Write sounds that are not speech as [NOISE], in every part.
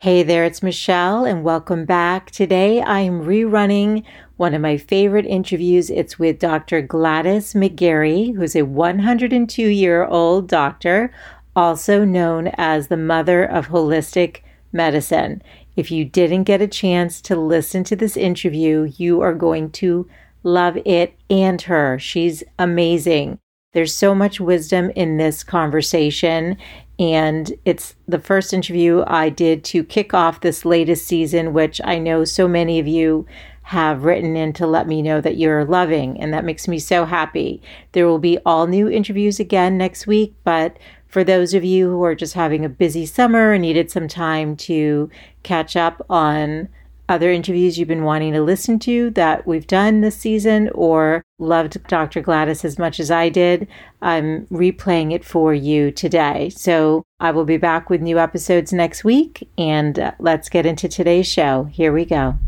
Hey there, it's Michelle, and welcome back. Today I am rerunning one of my favorite interviews. It's with Dr. Gladys McGarey, who's a 102 year old doctor, also known as the mother of holistic medicine. If you didn't get a chance to listen to this interview, you are going to love it and her. She's amazing. There's so much wisdom in this conversation, and it's the first interview I did to kick off this latest season, which I know so many of you have written in to let me know that you're loving, and that makes me so happy. There will be all new interviews again next week, but for those of you who are just having a busy summer and needed some time to catch up on other interviews you've been wanting to listen to that we've done this season or loved Dr. Gladys as much as I did, I'm replaying it for you today. So I will be back with new episodes next week. And uh, let's get into today's show. Here we go.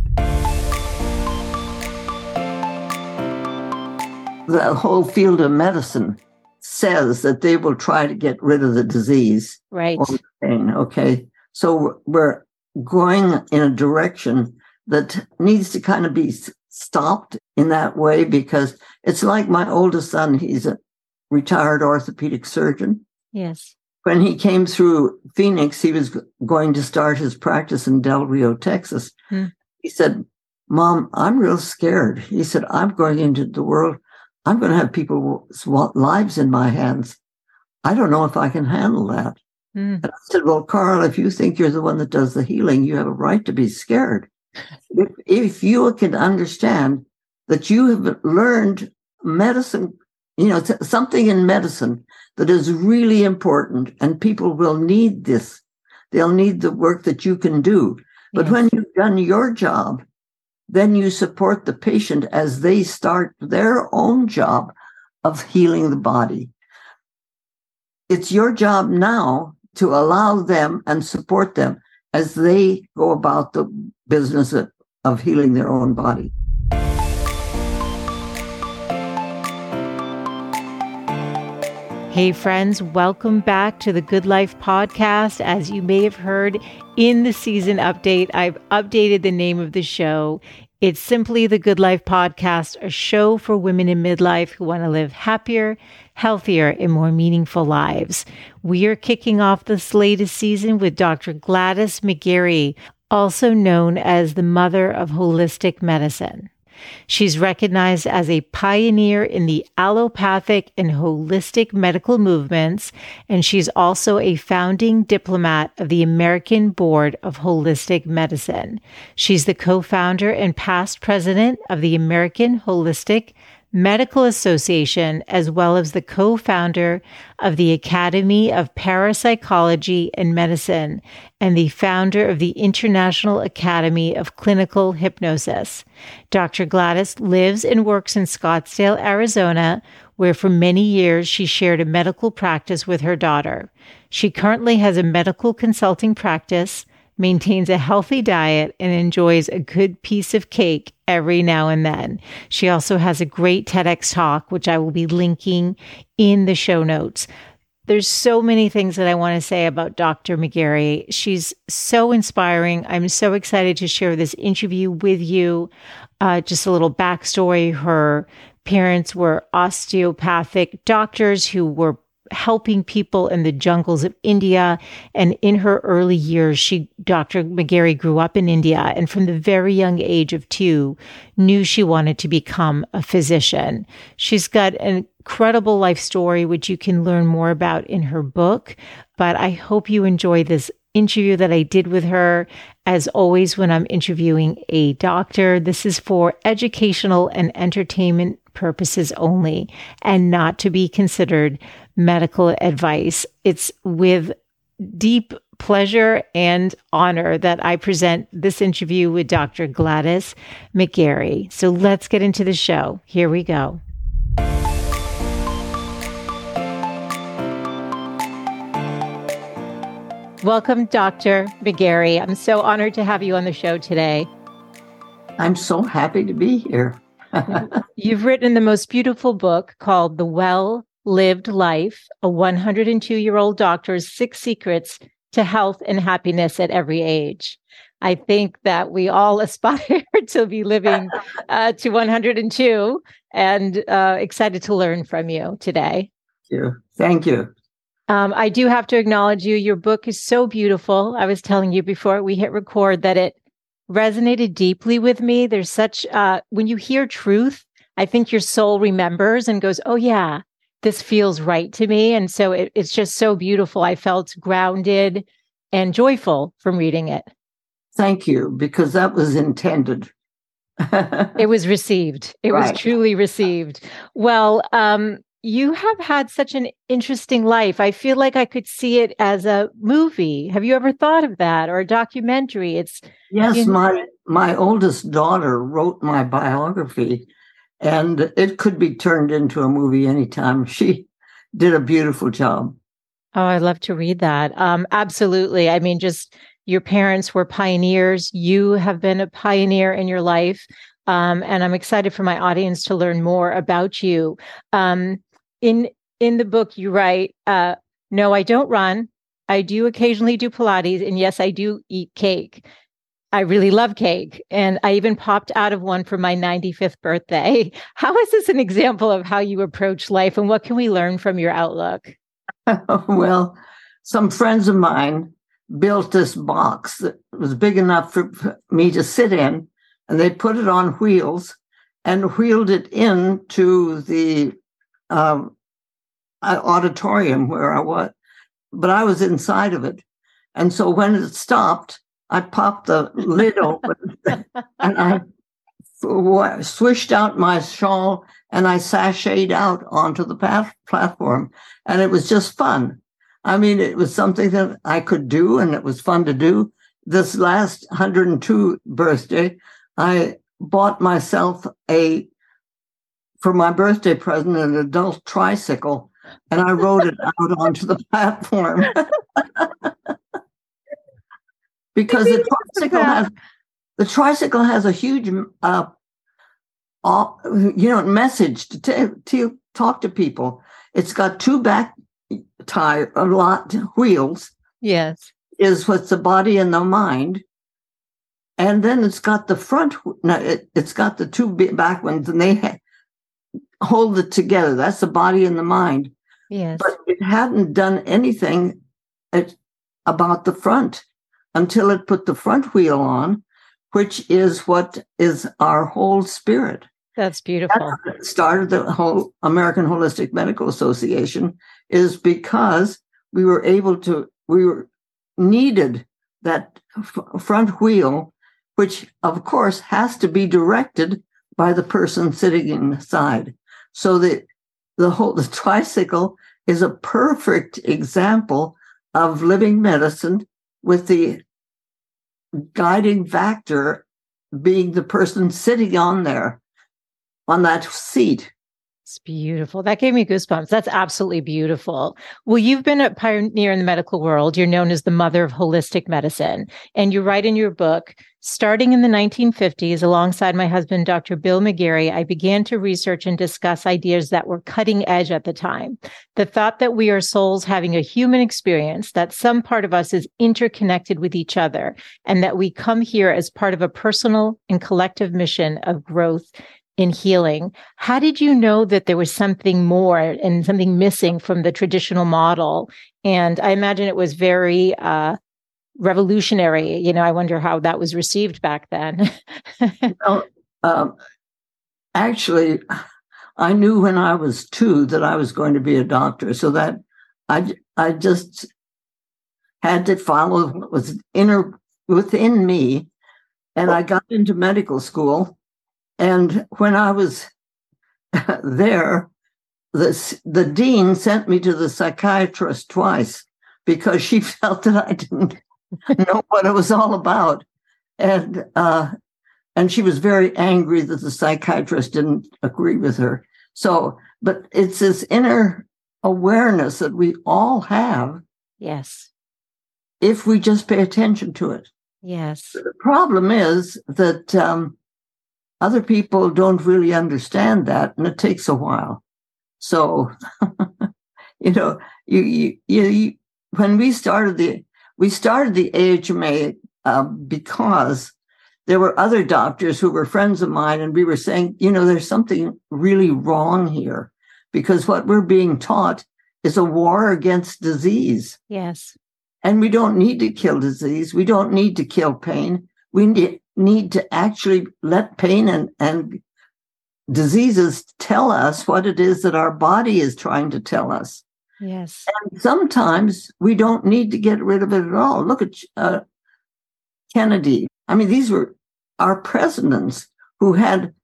The whole field of medicine says that they will try to get rid of the disease. Right. Okay. So we're going in a direction that needs to kind of be stopped in that way because it's like my oldest son, he's a retired orthopedic surgeon. Yes. When he came through Phoenix, he was going to start his practice in Del Rio, Texas. Hmm. He said, Mom, I'm real scared. He said, I'm going into the world. I'm going to have people's lives in my hands. I don't know if I can handle that. Mm. And I said, Well, Carl, if you think you're the one that does the healing, you have a right to be scared. if, if you can understand that you have learned medicine, you know, something in medicine that is really important, and people will need this. They'll need the work that you can do. But yes. when you've done your job, then you support the patient as they start their own job of healing the body. It's your job now to allow them and support them as they go about the business of, of healing their own body. Hey, friends, welcome back to the Good Life Podcast. As you may have heard in the season update, I've updated the name of the show. It's simply the Good Life Podcast, a show for women in midlife who want to live happier, healthier, and more meaningful lives. We are kicking off this latest season with Dr. Gladys McGarey, also known as the mother of holistic medicine. She's recognized as a pioneer in the allopathic and holistic medical movements, and she's also a founding diplomate of the American Board of Holistic Medicine. She's the co founder and past president of the American Holistic Medical Association, as well as the co founder of the Academy of Parapsychology and Medicine and the founder of the International Academy of Clinical Hypnosis. Dr. Gladys lives and works in Scottsdale, Arizona, where for many years she shared a medical practice with her daughter. She currently has a medical consulting practice maintains a healthy diet, and enjoys a good piece of cake every now and then. She also has a great TEDx talk, which I will be linking in the show notes. There's so many things that I want to say about Dr. McGarey. She's so inspiring. I'm so excited to share this interview with you. Uh, just a little backstory. Her parents were osteopathic doctors who were helping people in the jungles of India. And in her early years, she, Dr. McGarey grew up in India and from the very young age of two, knew she wanted to become a physician. She's got an incredible life story, which you can learn more about in her book. But I hope you enjoy this interview that I did with her. As always, when I'm interviewing a doctor, this is for educational and entertainment purposes only and not to be considered medical advice. It's with deep pleasure and honor that I present this interview with Dr. Gladys McGarey. So let's get into the show. Here we go. Welcome, Dr. McGarey. I'm so honored to have you on the show today. I'm so happy to be here. You've written the most beautiful book called The Well Lived Life, a 102 year old doctor's six secrets to health and happiness at every age. I think that we all [LAUGHS] aspire to be living uh, to 102 and uh, excited to learn from you today. Thank you. Thank you. Um, I do have to acknowledge you. Your book is so beautiful. I was telling you before we hit record that it resonated deeply with me. There's such, uh, when you hear truth, I think your soul remembers and goes, oh, yeah, this feels right to me. And so it, it's just so beautiful. I felt grounded and joyful from reading it. Thank you, because that was intended. [LAUGHS] it was received. It right. was truly received. Well, um, you have had such an interesting life. I feel like I could see it as a movie. Have you ever thought of that or a documentary? It's yes, you know, my my oldest daughter wrote my biography, and it could be turned into a movie anytime. She did a beautiful job. Oh, I love to read that. Um, absolutely. I mean, just your parents were pioneers. You have been a pioneer in your life. Um, and I'm excited for my audience to learn more about you. Um, in in the book, you write, uh, "No, I don't run. I do occasionally do Pilates, and yes, I do eat cake. I really love cake, and I even popped out of one for my 95th birthday. [LAUGHS] How is this an example of how you approach life, and what can we learn from your outlook?" [LAUGHS] well, some friends of mine built this box that was big enough for me to sit in, and they put it on wheels and wheeled it into the um, auditorium where I was. But I was inside of it. And so when it stopped, I popped the lid [LAUGHS] open and I swished out my shawl and I sashayed out onto the path- platform. And it was just fun. I mean, it was something that I could do and it was fun to do. This last 102 birthday, I bought myself a, for my birthday present, an adult tricycle, and I rode it out onto the platform. [LAUGHS] because the tricycle has, the tricycle has a huge, uh, you know, message to, t- to talk to people. It's got two back tire, a lot wheels. Yes. Is what's the body and the mind. And then it's got the front, no, it, has got the two back ones and they ha- hold it together. That's the body and the mind. Yes. But it hadn't done anything at, about the front until it put the front wheel on, which is what is our whole spirit. That's beautiful. That started the whole American Holistic Medical Association is because we were able to, we were needed that f- front wheel, which of course has to be directed by the person sitting inside. So the, the whole, the tricycle is a perfect example of living medicine with the guiding factor being the person sitting on there on that seat it's beautiful. That gave me goosebumps. That's absolutely beautiful. Well, you've been a pioneer in the medical world. You're known as the mother of holistic medicine. And you write in your book, starting in the 1950s, alongside my husband, Dr. Bill McGarey, I began to research and discuss ideas that were cutting edge at the time. The thought that we are souls having a human experience, that some part of us is interconnected with each other, and that we come here as part of a personal and collective mission of growth in healing. How did you know that there was something more and something missing from the traditional model? And I imagine it was very uh, revolutionary. You know, I wonder how that was received back then. [LAUGHS] well, um, actually, I knew when I was two that I was going to be a doctor, so that I I just had to follow what was inner within me, and I got into medical school and when I was [LAUGHS] there, the, the dean sent me to the psychiatrist twice because she [LAUGHS] felt that I didn't know what it was all about. And uh, and she was very angry that the psychiatrist didn't agree with her. So, but it's this inner awareness that we all have. Yes. If we just pay attention to it. Yes. The problem is that um, other people don't really understand that, and it takes a while. So, [LAUGHS] you know, you, you, you, when we started the, we started the AHMA uh, because there were other doctors who were friends of mine, and we were saying, you know, there's something really wrong here because what we're being taught is a war against disease. Yes. And we don't need to kill disease. We don't need to kill pain. We need, need to actually let pain and, and diseases tell us what it is that our body is trying to tell us. Yes. And sometimes we don't need to get rid of it at all. Look at uh, Kennedy. I mean, these were our presidents who had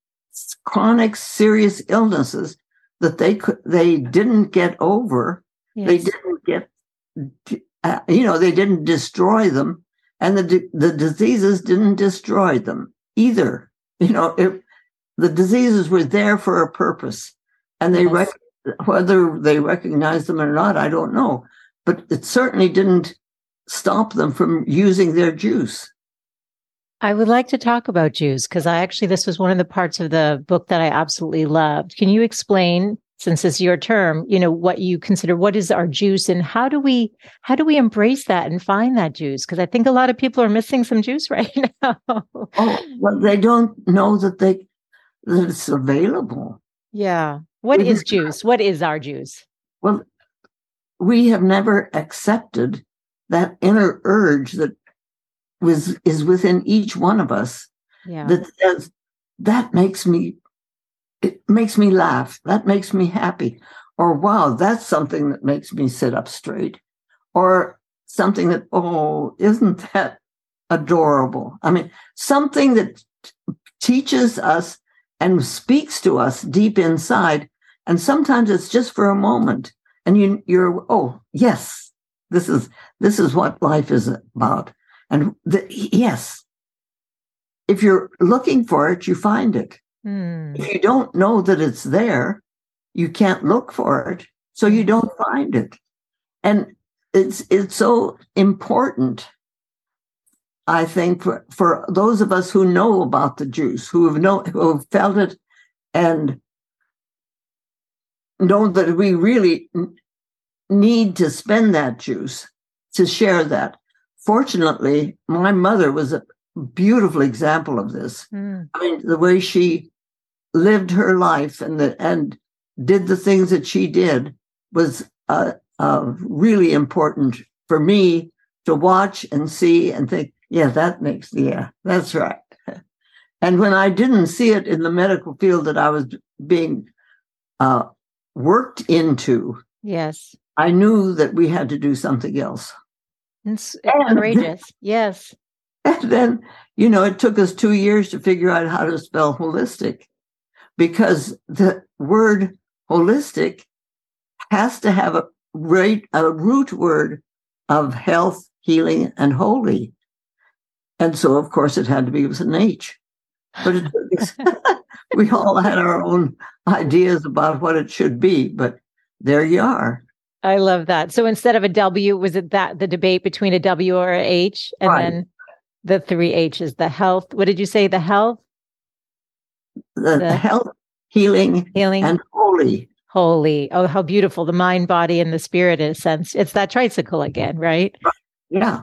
chronic, serious illnesses that they could they didn't get over. Yes. They didn't get, uh, you know, they didn't destroy them, and the the diseases didn't destroy them either. You know, it, the diseases were there for a purpose, and they yes. rec- whether they recognized them or not, I don't know, but it certainly didn't stop them from using their juice. I would like to talk about Jews because I actually, this was one of the parts of the book that I absolutely loved. Can you explain, since it's your term, you know, what you consider, what is our juice and how do we, how do we embrace that and find that juice? Because I think a lot of people are missing some juice [LAUGHS] right now. oh, well, they don't know that they, that it's available. Yeah. What it is juice? What is our juice? Well, we have never accepted that inner urge that was is within each one of us yeah. that says that makes me it makes me laugh. That makes me happy. Or wow that's something that makes me sit up straight. Or something that oh isn't that adorable? I mean something that teaches us and speaks to us deep inside. And sometimes it's just for a moment. And you you're oh yes this is this is what life is about. And the, yes, if you're looking for it, you find it. Mm. If you don't know that it's there, you can't look for it, so you don't find it. And it's it's so important, I think, for, for those of us who know about the juice, who have know who have felt it, and know that we really need to spend that juice to share that fortunately, my mother was a beautiful example of this. Mm. I mean, the way she lived her life and the, and did the things that she did was uh, uh, really important for me to watch and see and think, yeah, that makes, yeah, that's right. [LAUGHS] and when I didn't see it in the medical field that I was being uh, worked into, yes, I knew that we had to do something else. It's and courageous. yes. [LAUGHS] And then, you know, it took us two years to figure out how to spell holistic because the word holistic has to have a, rate, a root word of health, healing, and holy. And so, of course, it had to be with an H. But it, [LAUGHS] we all had our own ideas about what it should be. But there you are. I love that. So instead of a W, was it that the debate between a W or a H? And right. then the three H's, the health. What did you say? The health? The, the health, healing, healing, and holy. Holy. Oh, how beautiful. The mind, body, and the spirit in a sense. It's that tricycle again, right? Yeah.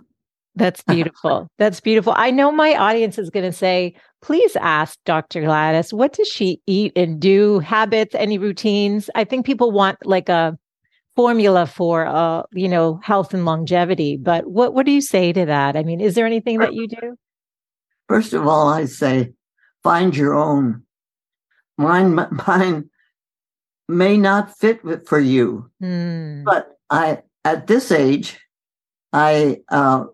That's [LAUGHS] beautiful. That's beautiful. I know my audience is going to say, please ask Dr. Gladys, what does she eat and do? Habits, any routines? I think people want like a formula for uh you know health and longevity but what what do you say to that i mean is there anything that you do first of all i say find your own mine [LAUGHS] mine may not fit for you hmm. but i at this age i uh,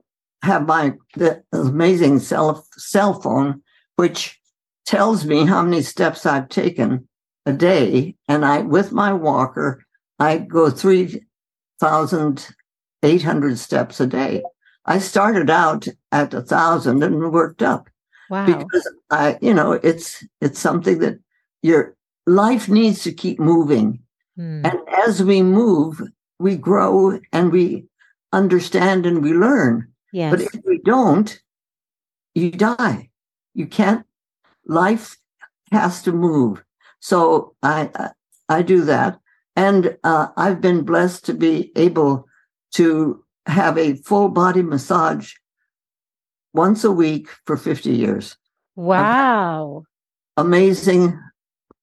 have my the amazing cell cell phone which tells me how many steps i've taken a day and i with my walker I go 3,800 steps a day. I started out at a thousand and worked up. Wow. Because I, you know, it's it's something that your life needs to keep moving. Hmm. And as we move, we grow and we understand and we learn. Yes. But if we don't, you die. You can't life has to move. So I I do that. And uh, I've been blessed to be able to have a full body massage once a week for 50 years. Wow. Amazing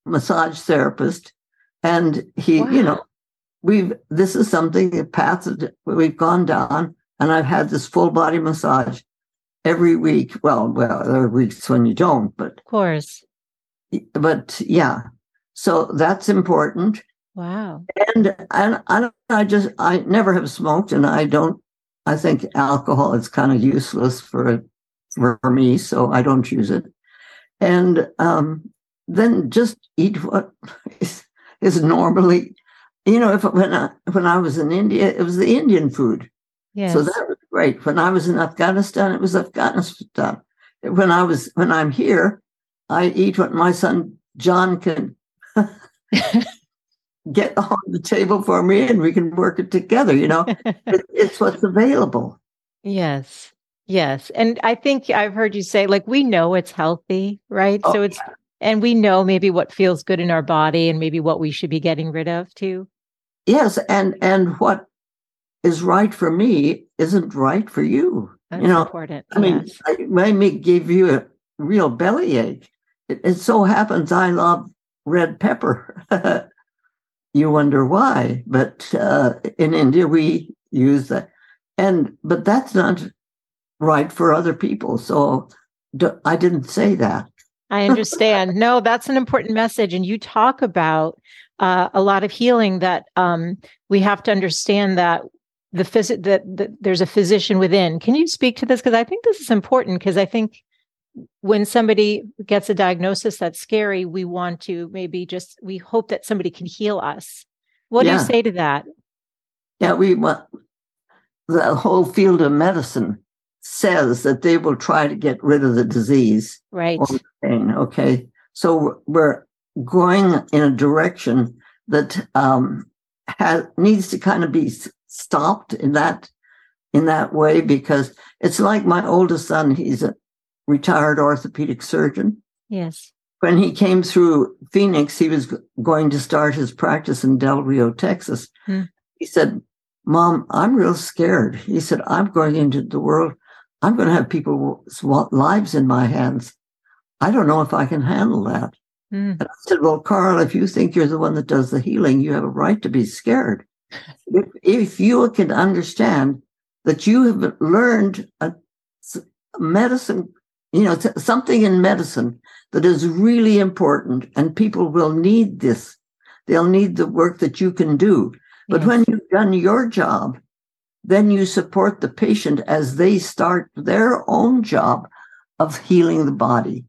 massage therapist. And he, wow. you know, we've, this is something, a path that we've gone down, and I've had this full body massage every week. Well, well, there are weeks when you don't, but. Of course. But yeah. So that's important. Wow. And and I don't I just I never have smoked, and I don't. I think alcohol is kind of useless for for me, so I don't use it. And um, then just eat what [LAUGHS] is, is normally, you know. If when I when I was in India, it was the Indian food. Yes. So that was great. When I was in Afghanistan, it was Afghanistan. When I was when I'm here, I eat what my son John can [LAUGHS] get on the table for me and we can work it together you know [LAUGHS] it, it's what's available yes yes and i think i've heard you say like we know it's healthy right oh, so it's yeah. And we know maybe what feels good in our body and maybe what we should be getting rid of too yes and and what is right for me isn't right for you That's you know important i mean yes. I may give you a real bellyache it, it so happens i love red pepper [LAUGHS] you wonder why. But uh, in India, we use that. And, but that's not right for other people. So I didn't say that. I understand. no, that's an important message. And you talk about uh, a lot of healing that um, we have to understand that the phys- that, that there's a physician within. Can you speak to this? Because I think this is important because I think when somebody gets a diagnosis that's scary, we want to maybe just we hope that somebody can heal us. What yeah. do you say to that? Yeah, we want the whole field of medicine says that they will try to get rid of the disease. Right. The pain, okay. So we're going in a direction that um, has needs to kind of be stopped in that in that way because it's like my oldest son. He's a retired orthopedic surgeon. Yes. When he came through Phoenix, he was going to start his practice in Del Rio, Texas. Hmm. He said, Mom, I'm real scared. He said, I'm going into the world. I'm going to have people's lives in my hands. I don't know if I can handle that. Hmm. And I said, Well, Carl, if you think you're the one that does the healing, you have a right to be scared. if, if you can understand that you have learned a medicine you know, something in medicine that is really important, and people will need this. They'll need the work that you can do. But yes. when you've done your job, then you support the patient as they start their own job of healing the body.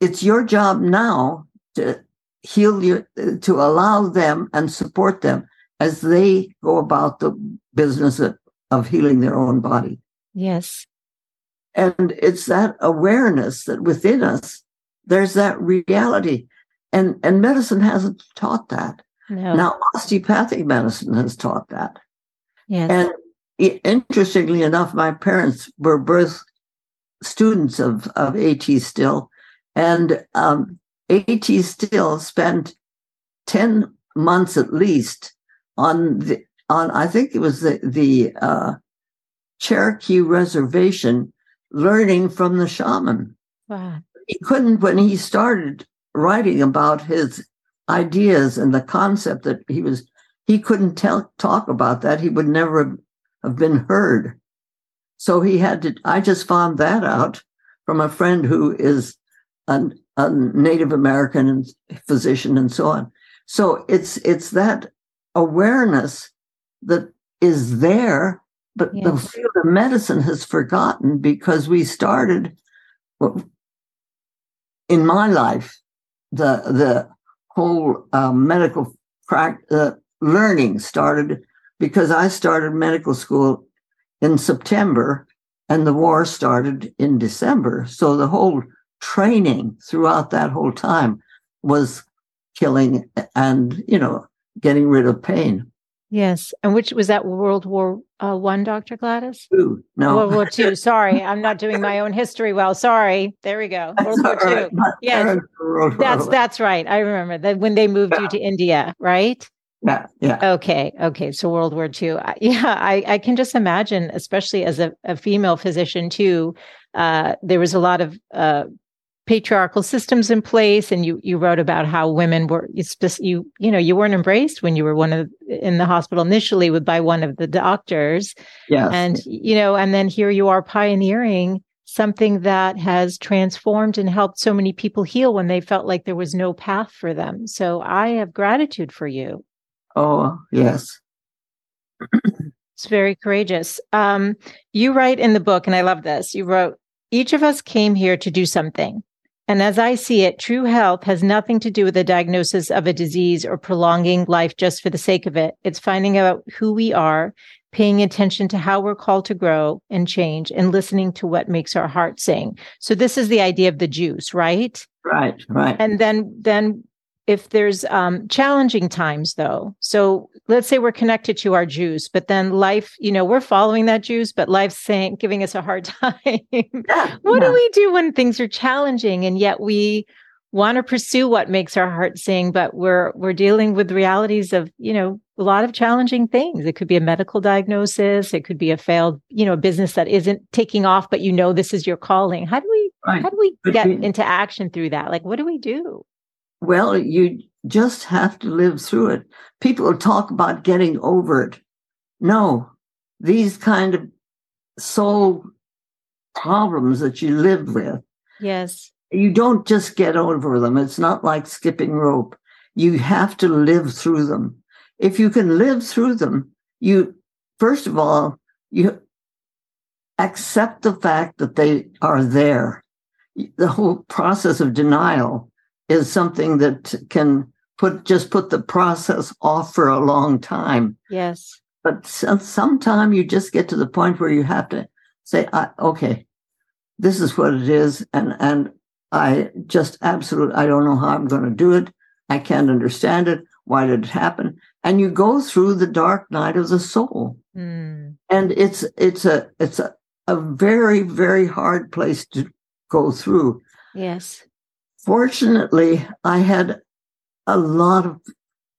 It's your job now to heal you, to allow them and support them as they go about the business of, of healing their own body. Yes. And it's that awareness that within us, there's that reality. And, and medicine hasn't taught that. No. Now, osteopathic medicine has taught that. Yes. And interestingly enough, my parents were both students of, of AT Still. And um, AT Still spent 10 months at least on the, on, I think it was the, the uh, Cherokee Reservation learning from the shaman. Wow. He couldn't, when he started writing about his ideas and the concept that he was, he couldn't tell, talk about that. He would never have been heard. So he had to, I just found that out from a friend who is a, a Native American physician and so on. So it's, it's that awareness that is there but yes. the field of medicine has forgotten because we started in my life the the whole uh, medical uh, learning started because I started medical school in September and the war started in December. So the whole training throughout that whole time was killing and you know getting rid of pain. Yes, and which was that World War uh, One, Doctor Gladys? Two, no, World War Two. Sorry, I'm not doing my own history well. Sorry. There we go. World War Two. Yes, that's that's right. I remember that when they moved yeah. you to India, right? Yeah, yeah. Okay, okay. So World War II. [LAUGHS] Yeah, I, I can just imagine, especially as a, a female physician too. Uh, there was a lot of uh, patriarchal systems in place, and you you wrote about how women were you you you know you weren't embraced when you were one of in the hospital initially with by one of the doctors. Yeah, and you know, and then here you are pioneering something that has transformed and helped so many people heal when they felt like there was no path for them. So I have gratitude for you. Oh, yes. it's very courageous. Um, you write in the book, and I love this. You wrote, each of us came here to do something. And as I see it, true health has nothing to do with the diagnosis of a disease or prolonging life just for the sake of it. It's finding out who we are paying attention to how we're called to grow and change and listening to what makes our heart sing. So this is the idea of the juice, right? Right, right. And then then if there's um, challenging times though so let's say we're connected to our juice but then life you know we're following that juice but life's saying giving us a hard [LAUGHS] time. Yeah, what yeah. do we do when things are challenging and yet we want to pursue what makes our heart sing but we're we're dealing with realities of you know a lot of challenging things? It could be a medical diagnosis. It could be a failed you know business that isn't taking off but you know this is your calling. How do we right. how do we get into action through that? Like what do we do well you just have to live through it people talk about getting over it no these kind of soul problems that you live with yes you don't just get over them. It's not like skipping rope. You have to live through them. If you can live through them, you, first of all, you accept the fact that they are there. The whole process of denial is something that can put, just put the process off for a long time. Yes. But sometime you just get to the point where you have to say, okay, this is what it is. And, and I just absolutely, I don't know how I'm going to do it. I can't understand it. Why did it happen? And you go through the dark night of the soul. Mm. And it's, it's a, it's a, a very, very hard place to go through. Yes. Fortunately, I had a lot of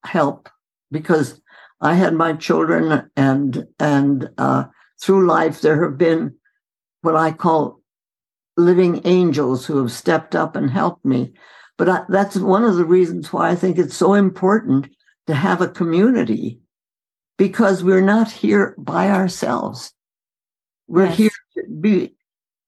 help because I had my children and, and, uh, through life, there have been what I call living angels who have stepped up and helped me. But I, that's one of the reasons why I think it's so important to have a community because we're not here by ourselves. We're yes. here to be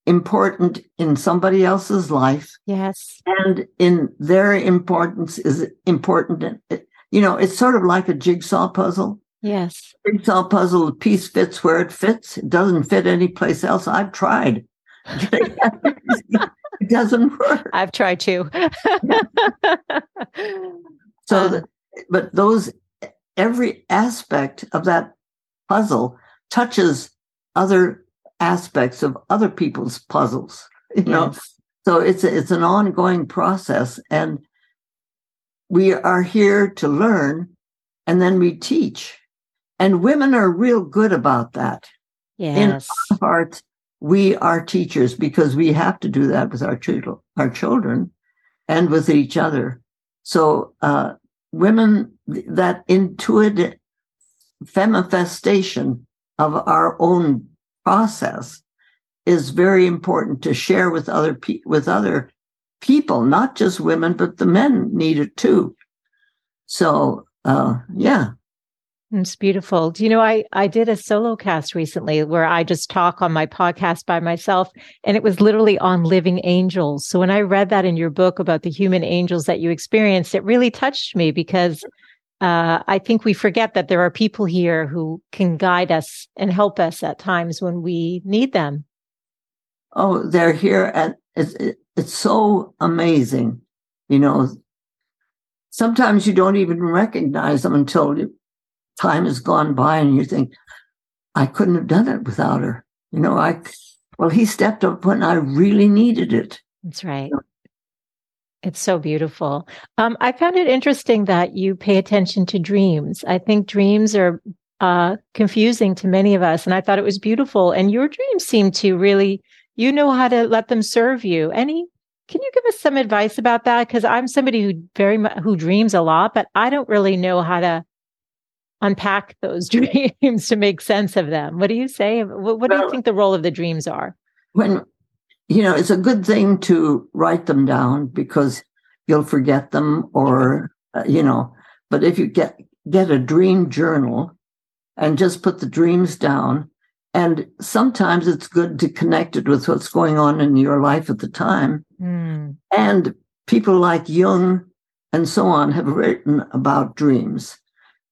important in somebody else's life. Yes. And in their importance is important. You know, it's sort of like a jigsaw puzzle. Yes. Jigsaw puzzle, the piece fits where it fits. It doesn't fit anyplace else. I've tried. [LAUGHS] it doesn't work. I've tried to. [LAUGHS] so, uh, the, but those every aspect of that puzzle touches other aspects of other people's puzzles. You yes. know, so it's a, it's an ongoing process, and we are here to learn, and then we teach. And women are real good about that. Yes. In our hearts, we are teachers because we have to do that with our children, our children, and with each other. So, uh, women, that intuitive femifestation of our own process is very important to share with other pe- with other people, not just women, but the men need it too. So, uh, yeah, it's beautiful. Do you know, I, I did a solo cast recently where I just talk on my podcast by myself, and it was literally on living angels. So when I read that in your book about the human angels that you experienced, it really touched me because uh, I think we forget that there are people here who can guide us and help us at times when we need them. Oh, they're here, and it's, it's so amazing. You know, sometimes you don't even recognize them until you time has gone by and you think, I couldn't have done it without her. You know, I, well, he stepped up when I really needed it. That's right. It's so beautiful. Um, I found it interesting that you pay attention to dreams. I think dreams are uh, confusing to many of us, and I thought it was beautiful. And your dreams seem to really, you know how to let them serve you. Any? Can you give us some advice about that? Because I'm somebody who very much who dreams a lot, but I don't really know how to unpack those [LAUGHS] dreams to make sense of them. What do you say? What, what do you think the role of the dreams are? When, you know, it's a good thing to write them down because you'll forget them or, uh, you know, but if you get, get a dream journal and just put the dreams down, and sometimes it's good to connect it with what's going on in your life at the time. Mm. And people like Jung and so on have written about dreams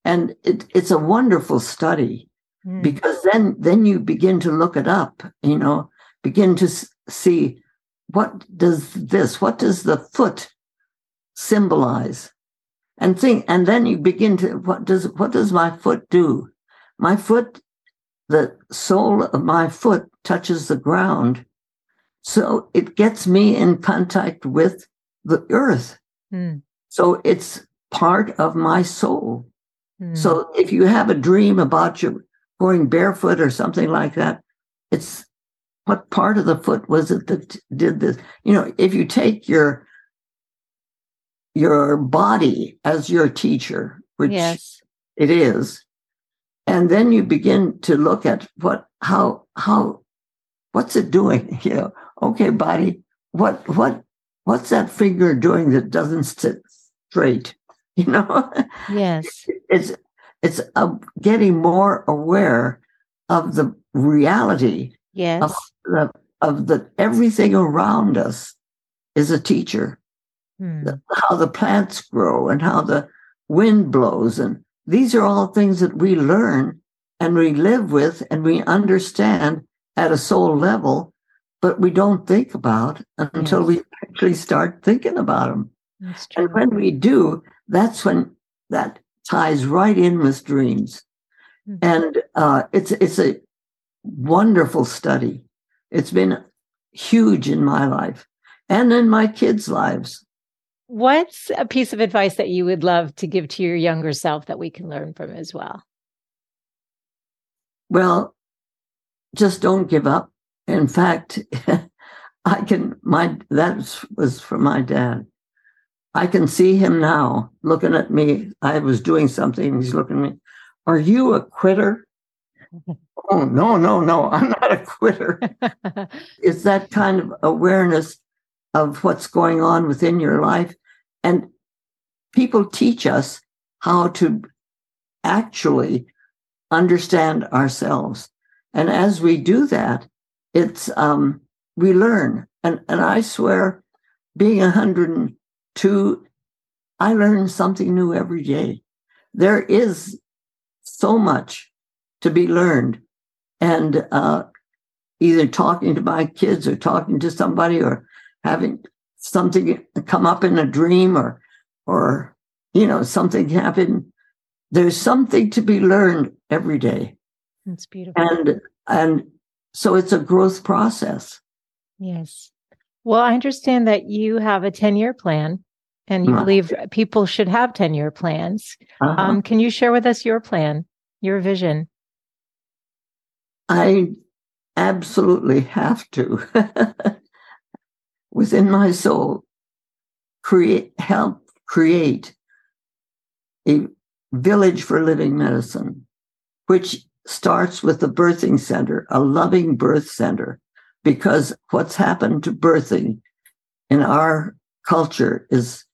and it, it's a wonderful study mm. because then then you begin to look it up you know begin to see what does this what does the foot symbolize? And think and then you begin to what does what does my foot do? My foot the sole of my foot touches the ground. So it gets me in contact with the earth. Mm. so it's part of my soul. So if you have a dream about you going barefoot or something like that, it's what part of the foot was it that did this? You know, if you take your your body as your teacher, which yes. it is, and then you begin to look at what how how what's it doing? [LAUGHS] You know, okay, body, what what what's that finger doing that doesn't sit straight? [LAUGHS] you know yes [LAUGHS] it's it's uh, getting more aware of the reality yes of the of the everything around us is a teacher hmm. the, how the plants grow and how the wind blows and these are all things that we learn and we live with and we understand at a soul level but we don't think about until we actually start thinking about them and when we do that's when that ties right in with dreams. Mm-hmm. And uh, it's it's a wonderful study. It's been huge in my life and in my kids' lives. What's a piece of advice that you would love to give to your younger self that we can learn from as well? Well, just don't give up. In fact, [LAUGHS] I can my that was from my dad. I can see him now looking at me. I was doing something. He's looking at me. Are you a quitter? Oh, no, no, no. I'm not a quitter. [LAUGHS] it's that kind of awareness of what's going on within your life. And people teach us how to actually understand ourselves. And as we do that, it's um, we learn. And and I swear, being 102, I learn something new every day. There is so much to be learned. And uh, either talking to my kids or talking to somebody or having something come up in a dream or or you know something happen there's something to be learned every day that's beautiful and and so it's a growth process yes well i understand that you have a 10 year plan and you uh-huh. believe people should have 10 year plans. Uh-huh. Um, can you share with us your plan, your vision? I absolutely have to, [LAUGHS] within my soul, create, help create a village for living medicine, which starts with the birthing center, a loving birth center, because what's happened to birthing in our culture is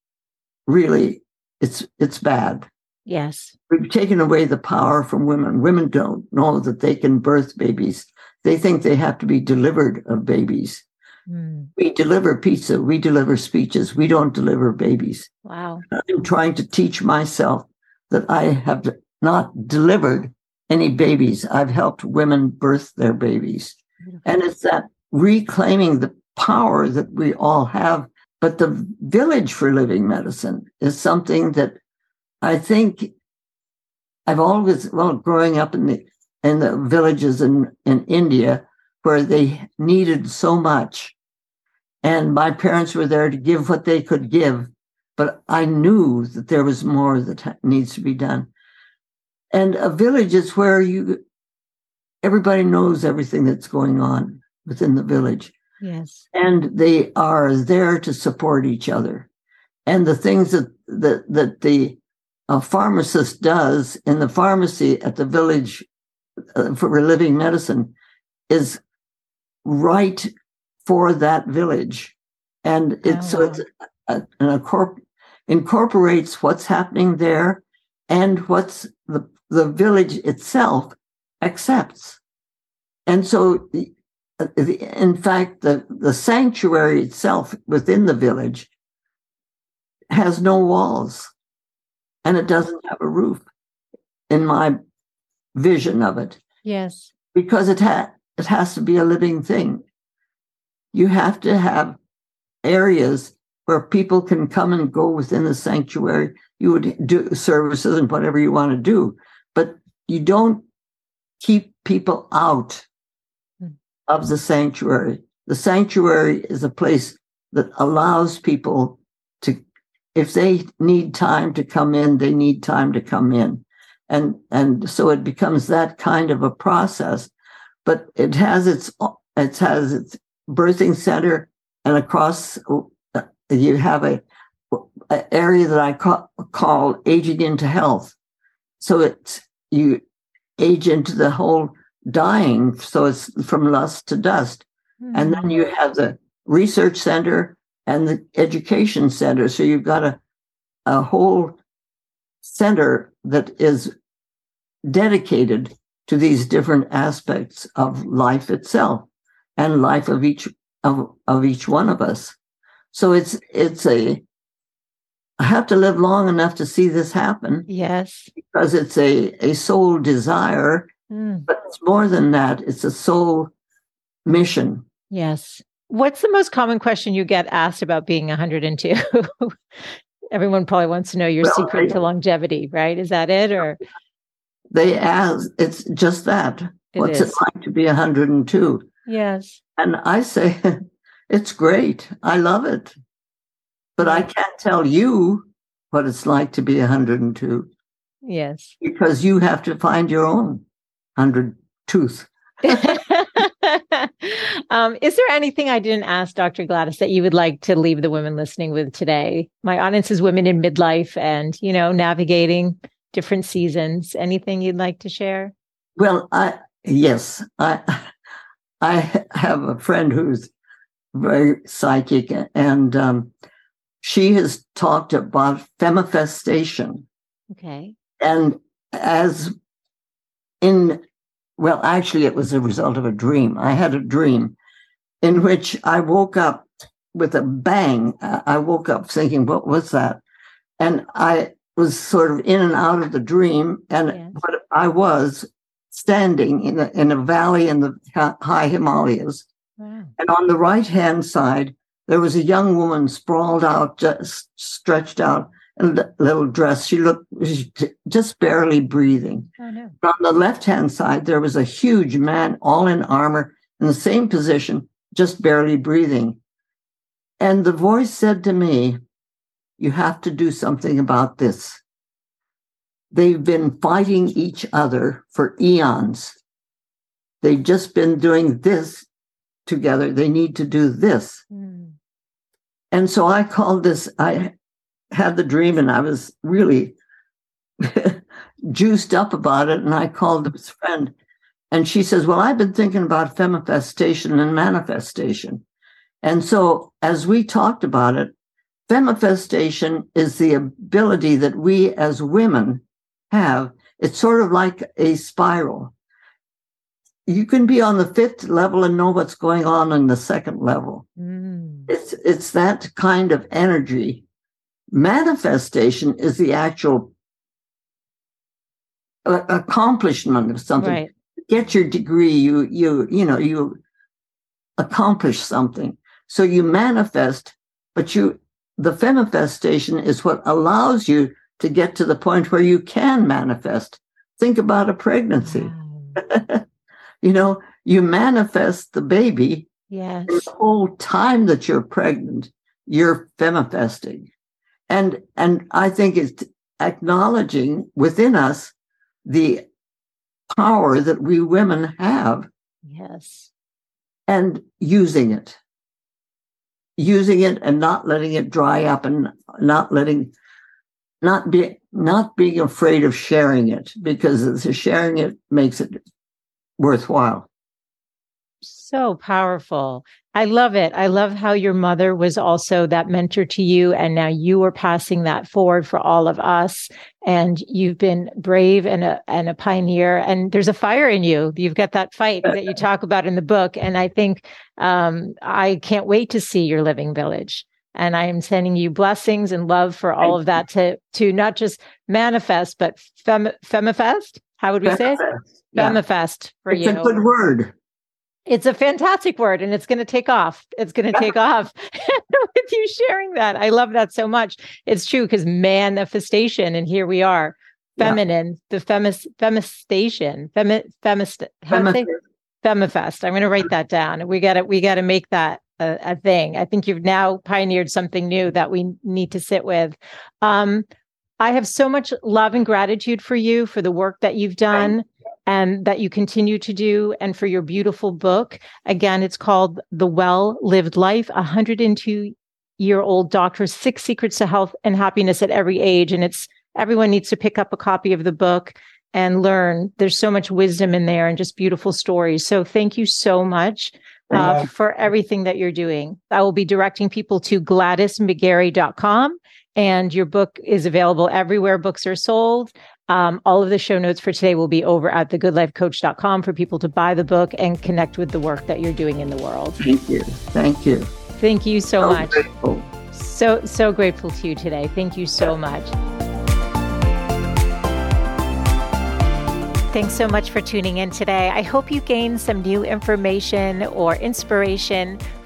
really it's it's bad. Yes. We've taken away the power from women. Women don't know that they can birth babies. They think they have to be delivered of babies. Mm. We deliver pizza, we deliver speeches, we don't deliver babies. Wow. I'm trying to teach myself that I have not delivered any babies. I've helped women birth their babies. Beautiful. And it's that reclaiming the power that we all have but the village for living medicine is something that I think I've always, well, growing up in the in the villages in, in India where they needed so much. And my parents were there to give what they could give, but I knew that there was more that needs to be done. And uh, a village is where you everybody knows everything that's going on within the village. Yes. And they are there to support each other. And the things that that that the a pharmacist does in the pharmacy at the village uh, for living medicine is right for that village. And it, oh, so it's a, a, incorporates what's happening there and what's the, the village itself accepts. And so, the, in fact, the, the sanctuary itself within the village has no walls and it doesn't have a roof in my vision of it. Yes. Because it ha- it has to be a living thing. You have to have areas where people can come and go within the sanctuary. You would do services and whatever you want to do, but you don't keep people out hmm. of the sanctuary. The sanctuary is a place that allows people if they need time to come in, they need time to come in. And and so it becomes that kind of a process but it has its it has its birthing center and across uh, you have a, a area that i call, call aging into health. So it's you age into the whole dying so it's from lust to dust. Mm-hmm. and then you have the research center and the education center so you've got a a whole center that is dedicated to these different aspects of life itself and life of each of, of each one of us. So it's it's a I have to live long enough to see this happen. Yes. Because it's a, a soul desire, mm. but it's more than that. It's a soul mission. Yes. What's the most common question you get asked about being 102? [LAUGHS] Everyone probably wants to know your well, secret I, to longevity, right? Is that it? Or they ask, it's just that. It What's is. it like to be 102? Yes. And I say, [LAUGHS] it's great. I love it. But I can't tell you what it's like to be 102. Yes. Because you have to find your own 100 tooth. [LAUGHS] [LAUGHS] um, is there anything I didn't ask Dr. Gladys that you would like to leave the women listening with today? My audience is women in midlife and, you know, navigating different seasons. Anything you'd like to share? Well, I yes, I [LAUGHS] I have a friend who's very psychic, and um, she has talked about femifestation. Okay. And as in, well, actually, it was a result of a dream. I had a dream in which I woke up with a bang. I woke up thinking, what was that? And I was sort of in and out of the dream. And yes. but I was standing in a, in a valley in the high Himalayas. Wow. And on the right hand side, there was a young woman sprawled out, just stretched out little dress. She looked just barely breathing. Oh, no. On the left hand side, there was a huge man, all in armor, in the same position, just barely breathing. And the voice said to me, you have to do something about this. They've been fighting each other for eons. They've just been doing this together. They need to do this. Mm. And so I called this, I had the dream and I was really [LAUGHS] juiced up about it. And I called this friend and she says, Well, I've been thinking about femifestation and manifestation. And so as we talked about it, Femifestation is the ability that we as women have. It's sort of like a spiral. You can be on the fifth level and know what's going on in the second level. Mm. It's it's that kind of energy. Manifestation is the actual uh, accomplishment of something. Right. Get your degree, you you you know you accomplish something. So you manifest, but you the manifestation is what allows you to get to the point where you can manifest. Think about a pregnancy. Wow. [LAUGHS] you know, you manifest the baby. Yes. The whole time that you're pregnant, you're femifesting. And and I think it's acknowledging within us the power that we women have. Yes. And using it using it and not letting it dry up and not letting not be not being afraid of sharing it because the sharing it makes it worthwhile. So powerful. I love it. I love how your mother was also that mentor to you. And now you are passing that forward for all of us. And you've been brave and a, and a pioneer. And there's a fire in you. You've got that fight that you [LAUGHS] talk about in the book. And I think um, I can't wait to see your living village. And I am sending you blessings and love for all of that to to not just manifest, but fem, femifest. How would we say? [LAUGHS] Yeah. Femifest for it's you. It's a good word. It's a fantastic word and it's going to take off. It's going to take [LAUGHS] off [LAUGHS] with you sharing that. I love that so much. It's true because manifestation, and here we are, feminine, yeah. the femis, femistation, femi, femist, say? Femifest. I'm going to write that down. We got to, we got to make that a, a, thing. I think you've now pioneered something new that we need to sit with. Um, I have so much love and gratitude for you for the work that you've done and that you continue to do and for your beautiful book. Again, it's called The Well Lived Life, 102 year old doctor's six secrets to health and happiness at every age. And it's everyone needs to pick up a copy of the book and learn. There's so much wisdom in there and just beautiful stories. So thank you so much. Uh, for everything that you're doing. I will be directing people to GladysMcGarey.com and your book is available everywhere books are sold. Um, all of the show notes for today will be over at thegoodlifecoach.com for people to buy the book and connect with the work that you're doing in the world. Thank you. Thank you. Thank you so, so much. Grateful. So, so grateful to you today. Thank you so much. Thanks so much for tuning in today. I hope you gained some new information or inspiration